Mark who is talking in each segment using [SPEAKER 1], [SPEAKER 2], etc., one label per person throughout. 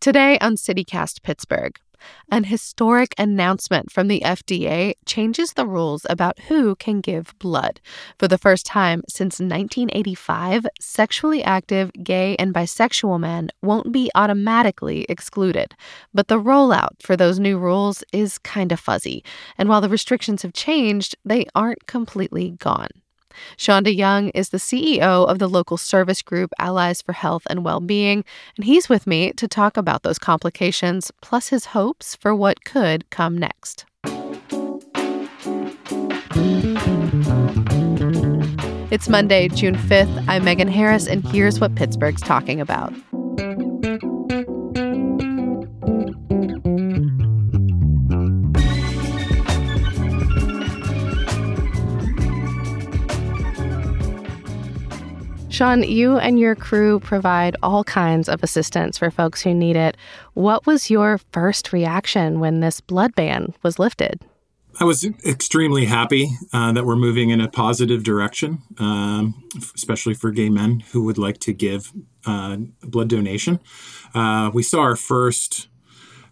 [SPEAKER 1] Today on CityCast Pittsburgh, an historic announcement from the FDA changes the rules about who can give blood. For the first time since 1985, sexually active gay and bisexual men won't be automatically excluded. But the rollout for those new rules is kind of fuzzy. And while the restrictions have changed, they aren't completely gone. Sean DeYoung is the CEO of the local service group Allies for Health and Well-being, and he's with me to talk about those complications plus his hopes for what could come next. It's Monday, June 5th. I'm Megan Harris, and here's what Pittsburgh's talking about. Sean, you and your crew provide all kinds of assistance for folks who need it. What was your first reaction when this blood ban was lifted?
[SPEAKER 2] I was extremely happy uh, that we're moving in a positive direction, um, especially for gay men who would like to give uh, blood donation. Uh, we saw our first,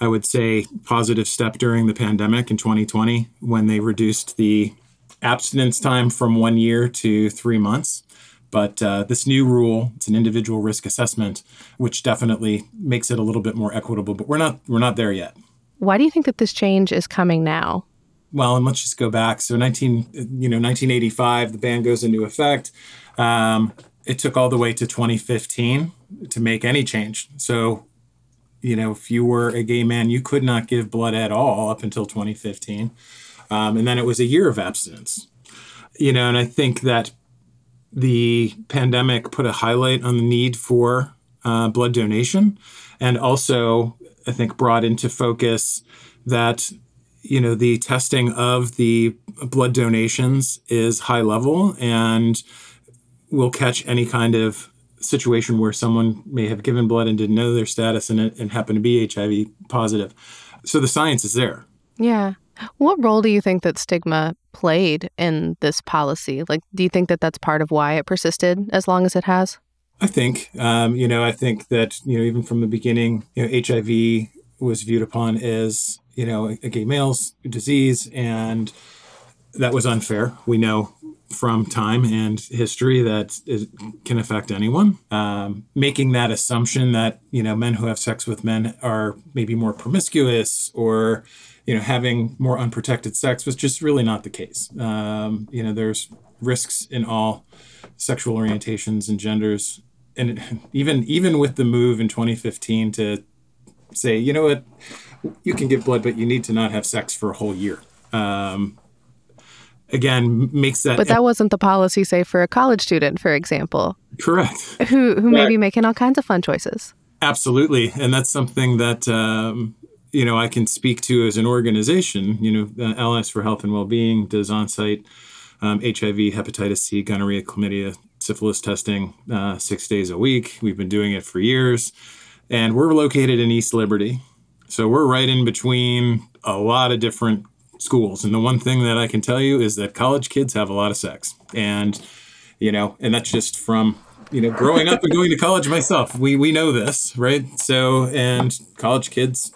[SPEAKER 2] I would say, positive step during the pandemic in 2020 when they reduced the abstinence time from one year to three months. But uh, this new rule, it's an individual risk assessment, which definitely makes it a little bit more equitable. But we're not we're not there yet.
[SPEAKER 1] Why do you think that this change is coming now?
[SPEAKER 2] Well, and let's just go back. So 19, you know, 1985, the ban goes into effect. Um, it took all the way to 2015 to make any change. So, you know, if you were a gay man, you could not give blood at all up until 2015. Um, and then it was a year of abstinence. You know, and I think that the pandemic put a highlight on the need for uh, blood donation and also i think brought into focus that you know the testing of the blood donations is high level and will catch any kind of situation where someone may have given blood and didn't know their status and, and happen to be hiv positive. So the science is there.
[SPEAKER 1] Yeah. What role do you think that stigma played in this policy? Like, do you think that that's part of why it persisted as long as it has?
[SPEAKER 2] I think, um, you know, I think that, you know, even from the beginning, you know, HIV was viewed upon as, you know, a gay male's disease, and that was unfair. We know from time and history that it can affect anyone. Um, making that assumption that, you know, men who have sex with men are maybe more promiscuous or, you know, having more unprotected sex was just really not the case. Um, you know, there's risks in all sexual orientations and genders, and even even with the move in 2015 to say, you know what, you can give blood, but you need to not have sex for a whole year. Um, again, makes that.
[SPEAKER 1] But that wasn't the policy, say, for a college student, for example.
[SPEAKER 2] Correct.
[SPEAKER 1] Who who may be making all kinds of fun choices.
[SPEAKER 2] Absolutely, and that's something that um, you know, I can speak to as an organization. You know, uh, Allies for Health and Wellbeing does on-site um, HIV, hepatitis C, gonorrhea, chlamydia, syphilis testing uh, six days a week. We've been doing it for years, and we're located in East Liberty, so we're right in between a lot of different schools. And the one thing that I can tell you is that college kids have a lot of sex, and you know, and that's just from you know, growing up and going to college myself, we we know this, right? So, and college kids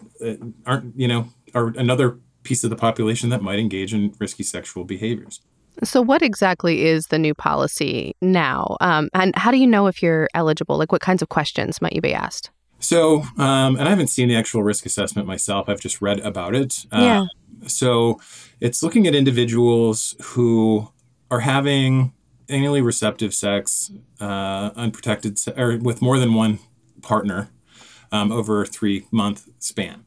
[SPEAKER 2] aren't, you know, are another piece of the population that might engage in risky sexual behaviors.
[SPEAKER 1] So, what exactly is the new policy now? Um, and how do you know if you're eligible? Like, what kinds of questions might you be asked?
[SPEAKER 2] So, um, and I haven't seen the actual risk assessment myself. I've just read about it.
[SPEAKER 1] Uh, yeah.
[SPEAKER 2] So, it's looking at individuals who are having anally receptive sex, uh, unprotected, se- or with more than one partner um, over a three month span.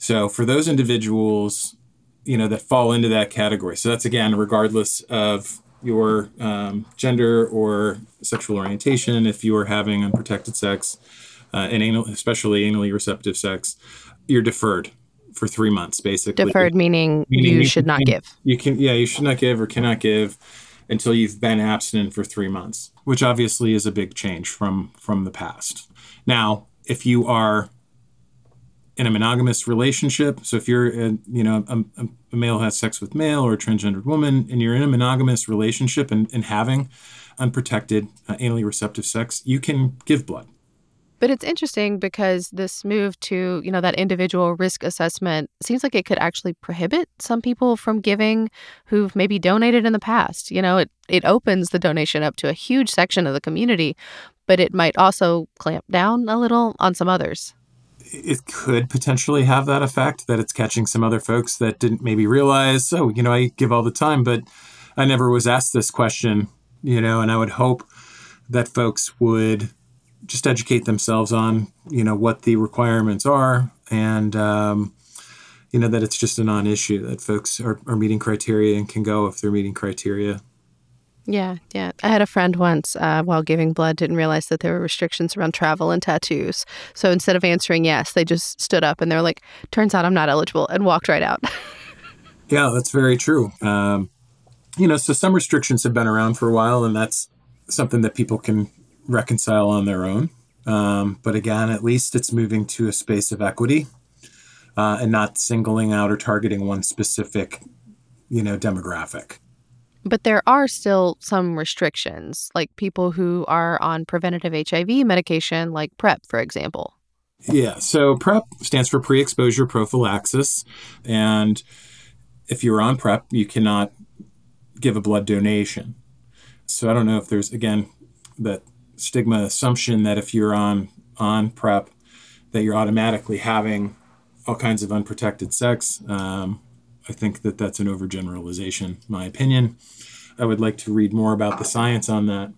[SPEAKER 2] So for those individuals, you know, that fall into that category. So that's again, regardless of your um, gender or sexual orientation, if you are having unprotected sex, uh, and anal, especially anally receptive sex, you're deferred for three months, basically.
[SPEAKER 1] Deferred meaning, meaning you, you should
[SPEAKER 2] can,
[SPEAKER 1] not give.
[SPEAKER 2] You can, yeah, you should not give or cannot give until you've been abstinent for three months, which obviously is a big change from from the past. Now, if you are in a monogamous relationship, so if you're a, you know a, a male has sex with male or a transgendered woman, and you're in a monogamous relationship and, and having unprotected uh, anally receptive sex, you can give blood.
[SPEAKER 1] But it's interesting because this move to, you know, that individual risk assessment seems like it could actually prohibit some people from giving who've maybe donated in the past. You know, it it opens the donation up to a huge section of the community, but it might also clamp down a little on some others.
[SPEAKER 2] It could potentially have that effect that it's catching some other folks that didn't maybe realize, oh, you know, I give all the time, but I never was asked this question, you know, and I would hope that folks would just educate themselves on you know what the requirements are and um, you know that it's just a non-issue that folks are, are meeting criteria and can go if they're meeting criteria
[SPEAKER 1] yeah yeah i had a friend once uh, while giving blood didn't realize that there were restrictions around travel and tattoos so instead of answering yes they just stood up and they're like turns out i'm not eligible and walked right out
[SPEAKER 2] yeah that's very true um, you know so some restrictions have been around for a while and that's something that people can reconcile on their own. Um, but again, at least it's moving to a space of equity uh, and not singling out or targeting one specific, you know, demographic.
[SPEAKER 1] But there are still some restrictions, like people who are on preventative HIV medication, like PrEP, for example.
[SPEAKER 2] Yeah. So PrEP stands for pre exposure prophylaxis. And if you're on PrEP, you cannot give a blood donation. So I don't know if there's, again, that stigma assumption that if you're on on PrEP, that you're automatically having all kinds of unprotected sex. Um, I think that that's an overgeneralization, my opinion. I would like to read more about the science on that.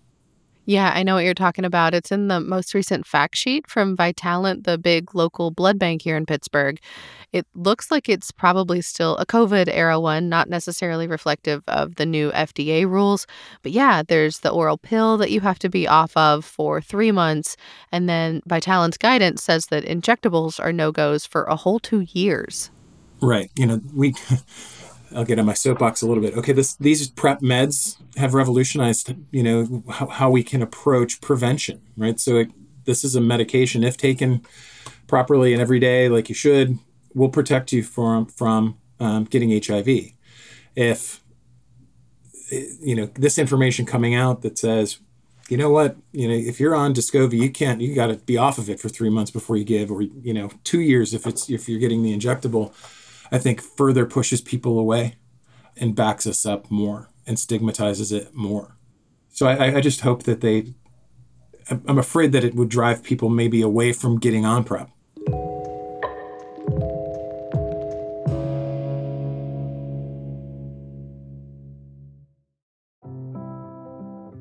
[SPEAKER 1] Yeah, I know what you're talking about. It's in the most recent fact sheet from Vitalant, the big local blood bank here in Pittsburgh. It looks like it's probably still a COVID era one, not necessarily reflective of the new FDA rules. But yeah, there's the oral pill that you have to be off of for three months. And then Vitalant's guidance says that injectables are no goes for a whole two years.
[SPEAKER 2] Right. You know, we. I'll get on my soapbox a little bit. Okay, this these PrEP meds have revolutionized, you know, how, how we can approach prevention, right? So it, this is a medication, if taken properly and every day, like you should, will protect you from from um, getting HIV. If you know this information coming out that says, you know what, you know, if you're on Descovy, you can't, you got to be off of it for three months before you give, or you know, two years if it's if you're getting the injectable I think further pushes people away and backs us up more and stigmatizes it more. So I, I just hope that they, I'm afraid that it would drive people maybe away from getting on PrEP.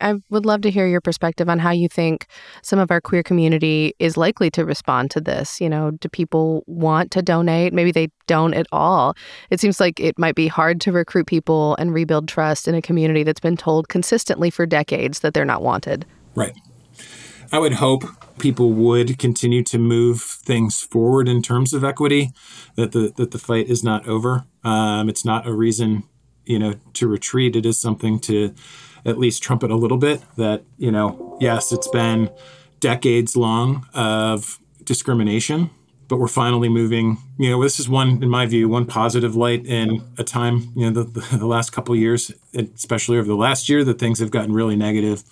[SPEAKER 1] I would love to hear your perspective on how you think some of our queer community is likely to respond to this. You know, do people want to donate? Maybe they don't at all. It seems like it might be hard to recruit people and rebuild trust in a community that's been told consistently for decades that they're not wanted.
[SPEAKER 2] Right. I would hope people would continue to move things forward in terms of equity, that the that the fight is not over. Um, it's not a reason, you know, to retreat. It is something to at least trumpet a little bit that, you know, yes, it's been decades long of discrimination, but we're finally moving. You know, this is one, in my view, one positive light in a time, you know, the, the, last couple years, especially over the last year, that things have gotten really negative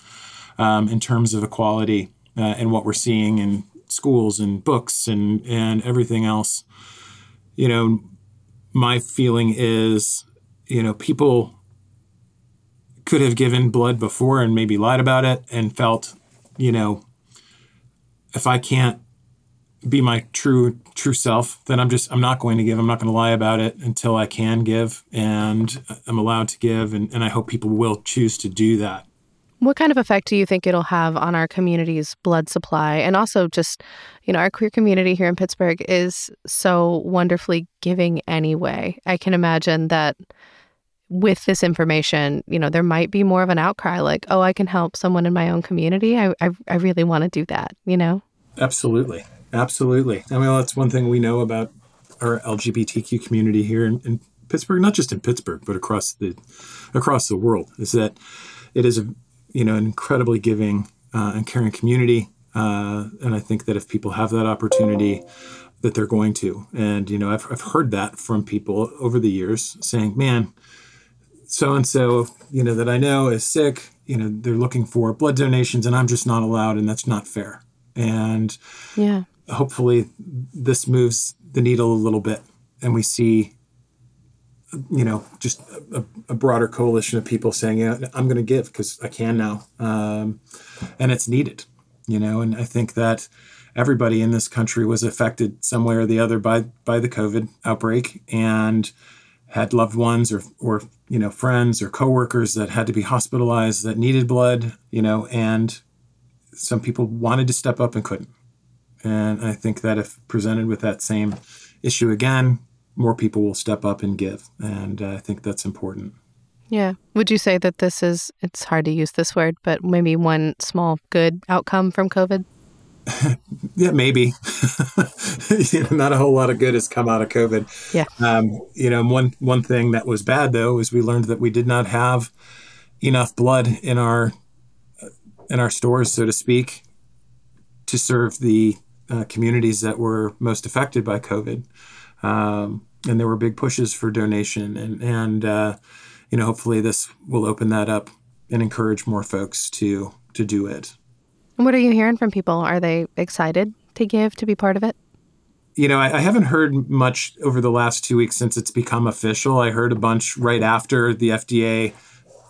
[SPEAKER 2] um, in terms of equality uh, and what we're seeing in schools and books and and everything else. You know, my feeling is, you know, people could have given blood before and maybe lied about it and felt, you know, if I can't be my true true self, then I'm just I'm not going to give. I'm not going to lie about it until I can give and I'm allowed to give and, and I hope people will choose to do that.
[SPEAKER 1] What kind of effect do you think it'll have on our community's blood supply? And also, just, you know, our queer community here in Pittsburgh is so wonderfully giving anyway. I can imagine that with this information, you know, there might be more of an outcry like, oh, I can help someone in my own community. I, I, I really want to do that, you know?
[SPEAKER 2] Absolutely. Absolutely. I mean, that's one thing we know about our LGBTQ community here in, in Pittsburgh, not just in Pittsburgh, but across the across the world, is that it is a you know an incredibly giving uh, and caring community, uh, and I think that if people have that opportunity, that they're going to. And you know, I've I've heard that from people over the years saying, "Man, so and so, you know, that I know is sick. You know, they're looking for blood donations, and I'm just not allowed, and that's not fair." And
[SPEAKER 1] yeah,
[SPEAKER 2] hopefully, this moves the needle a little bit, and we see you know, just a, a, broader coalition of people saying, "Yeah, I'm going to give because I can now," um, and it's needed, you know. And I think that everybody in this country was affected some way or the other by by the COVID outbreak, and had loved ones or or you know friends or coworkers that had to be hospitalized that needed blood, you know, and some people wanted to step up and couldn't. And I think that if presented with that same issue again, more people will step up and give. And uh, I think that's important.
[SPEAKER 1] Yeah. Would you say that this is, it's hard to use this word, but maybe one small good outcome from COVID?
[SPEAKER 2] yeah, maybe. you know, not a whole lot of good has come out of COVID.
[SPEAKER 1] Yeah.
[SPEAKER 2] Um, you know, one one thing that was bad though is we learned that we did not have enough blood in our in our stores, so to speak, to serve the uh, communities that were most affected by COVID. Um, and there were big pushes for donation, and and uh, you know hopefully this will open that up and encourage more folks to to do it.
[SPEAKER 1] What are you hearing from people? Are they excited to give to be part of it?
[SPEAKER 2] You know, I, I haven't heard much over the last two weeks since it's become official. I heard a bunch right after the FDA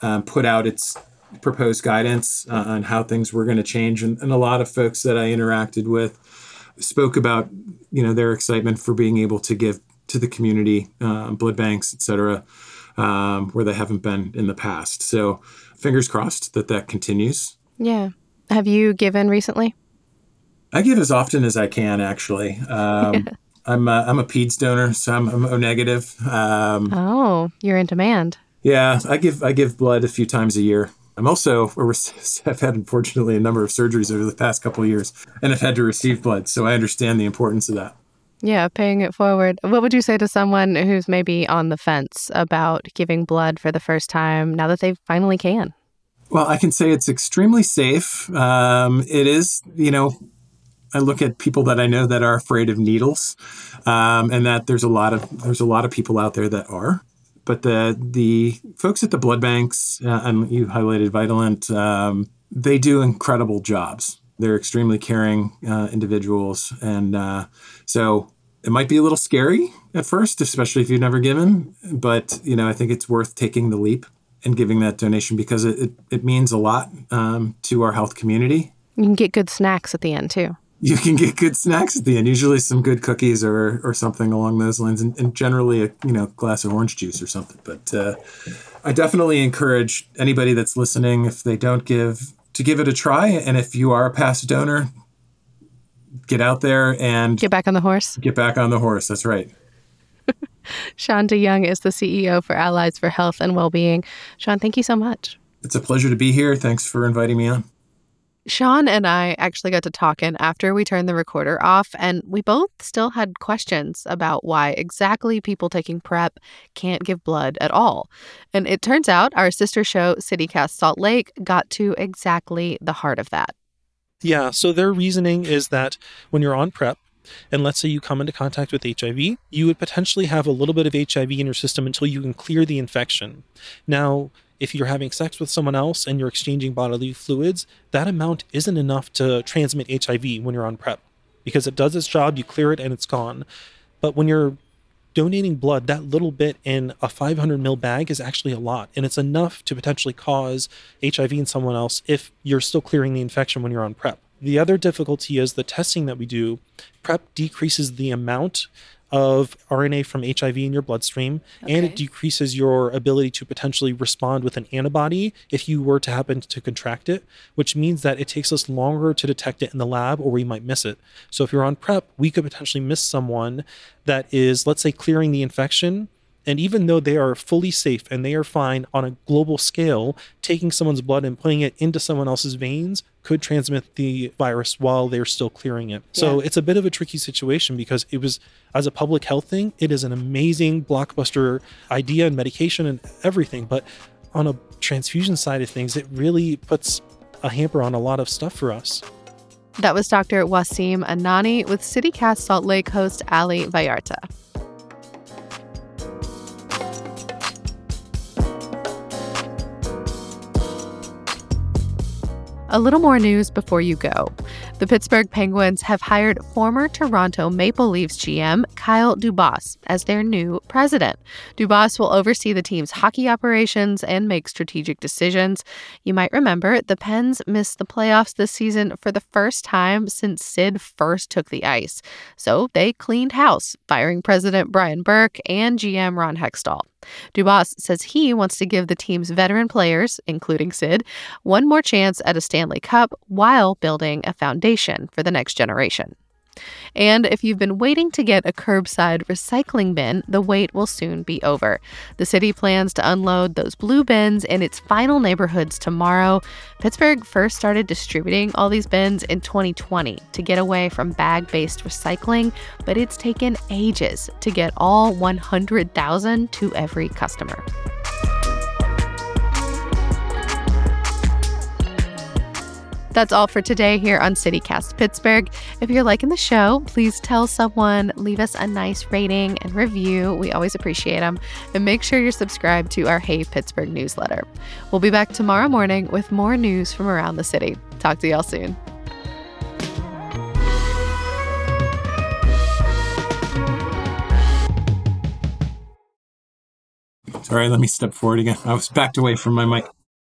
[SPEAKER 2] um, put out its proposed guidance uh, on how things were going to change, and, and a lot of folks that I interacted with spoke about you know their excitement for being able to give to the community, uh, blood banks, et cetera, um, where they haven't been in the past. So fingers crossed that that continues.
[SPEAKER 1] Yeah. Have you given recently?
[SPEAKER 2] I give as often as I can, actually. Um, yeah. I'm a, I'm a PEDS donor, so I'm, I'm O negative. Um,
[SPEAKER 1] oh, you're in demand.
[SPEAKER 2] Yeah, I give I give blood a few times a year. I'm also I've had unfortunately a number of surgeries over the past couple of years, and I've had to receive blood, so I understand the importance of that.
[SPEAKER 1] Yeah, paying it forward. What would you say to someone who's maybe on the fence about giving blood for the first time now that they finally can?
[SPEAKER 2] Well, I can say it's extremely safe. Um, it is, you know, I look at people that I know that are afraid of needles, um, and that there's a lot of there's a lot of people out there that are but the the folks at the blood banks, uh, and you highlighted Vitalant, um, they do incredible jobs. They're extremely caring uh, individuals, and uh, so it might be a little scary at first, especially if you've never given. But you know, I think it's worth taking the leap and giving that donation because it it, it means a lot um, to our health community.
[SPEAKER 1] You can get good snacks at the end too
[SPEAKER 2] you can get good snacks at the end. Usually some good cookies or or something along those lines, and, and generally a you know glass of orange juice or something. But uh, I definitely encourage anybody that's listening, if they don't give, to give it a try. And if you are a past donor, get out there and
[SPEAKER 1] get back on the horse.
[SPEAKER 2] Get back on the horse. That's right.
[SPEAKER 1] Sean DeYoung is the CEO for Allies for Health and Wellbeing. Sean, thank you so much.
[SPEAKER 2] It's a pleasure to be here. Thanks for inviting me on.
[SPEAKER 1] Sean and I actually got to talking after we turned the recorder off, and we both still had questions about why exactly people taking PrEP can't give blood at all. And it turns out our sister show, CityCast Salt Lake, got to exactly the heart of that.
[SPEAKER 3] Yeah, so their reasoning is that when you're on PrEP, and let's say you come into contact with HIV, you would potentially have a little bit of HIV in your system until you can clear the infection. Now, if you're having sex with someone else and you're exchanging bodily fluids, that amount isn't enough to transmit HIV when you're on PrEP. because it does its job, you clear it and it's gone. But when you're donating blood, that little bit in a 500 mil bag is actually a lot. And it's enough to potentially cause HIV in someone else if you're still clearing the infection when you're on PrEP. The other difficulty is the testing that we do. PrEP decreases the amount of RNA from HIV in your bloodstream, okay. and it decreases your ability to potentially respond with an antibody if you were to happen to contract it, which means that it takes us longer to detect it in the lab or we might miss it. So if you're on PrEP, we could potentially miss someone that is, let's say, clearing the infection and even though they are fully safe and they are fine on a global scale, taking someone's blood and putting it into someone else's veins could transmit the virus while they're still clearing it. Yeah. So it's a bit of a tricky situation because it was, as a public health thing, it is an amazing blockbuster idea and medication and everything. But on a transfusion side of things, it really puts a hamper on a lot of stuff for us.
[SPEAKER 1] That was Dr. Wasim Anani with CityCast Salt Lake host Ali Vallarta. A little more news before you go. The Pittsburgh Penguins have hired former Toronto Maple Leafs GM Kyle Dubas as their new president. Dubas will oversee the team's hockey operations and make strategic decisions. You might remember the Pens missed the playoffs this season for the first time since Sid first took the ice. So they cleaned house, firing President Brian Burke and GM Ron Hextall. Dubas says he wants to give the team's veteran players, including Sid, one more chance at a Stanley Cup while building a foundation for the next generation. And if you've been waiting to get a curbside recycling bin, the wait will soon be over. The city plans to unload those blue bins in its final neighborhoods tomorrow. Pittsburgh first started distributing all these bins in 2020 to get away from bag based recycling, but it's taken ages to get all 100,000 to every customer. That's all for today here on CityCast Pittsburgh. If you're liking the show, please tell someone, leave us a nice rating and review. We always appreciate them. And make sure you're subscribed to our Hey Pittsburgh newsletter. We'll be back tomorrow morning with more news from around the city. Talk to y'all soon.
[SPEAKER 2] Sorry, let me step forward again. I was backed away from my mic.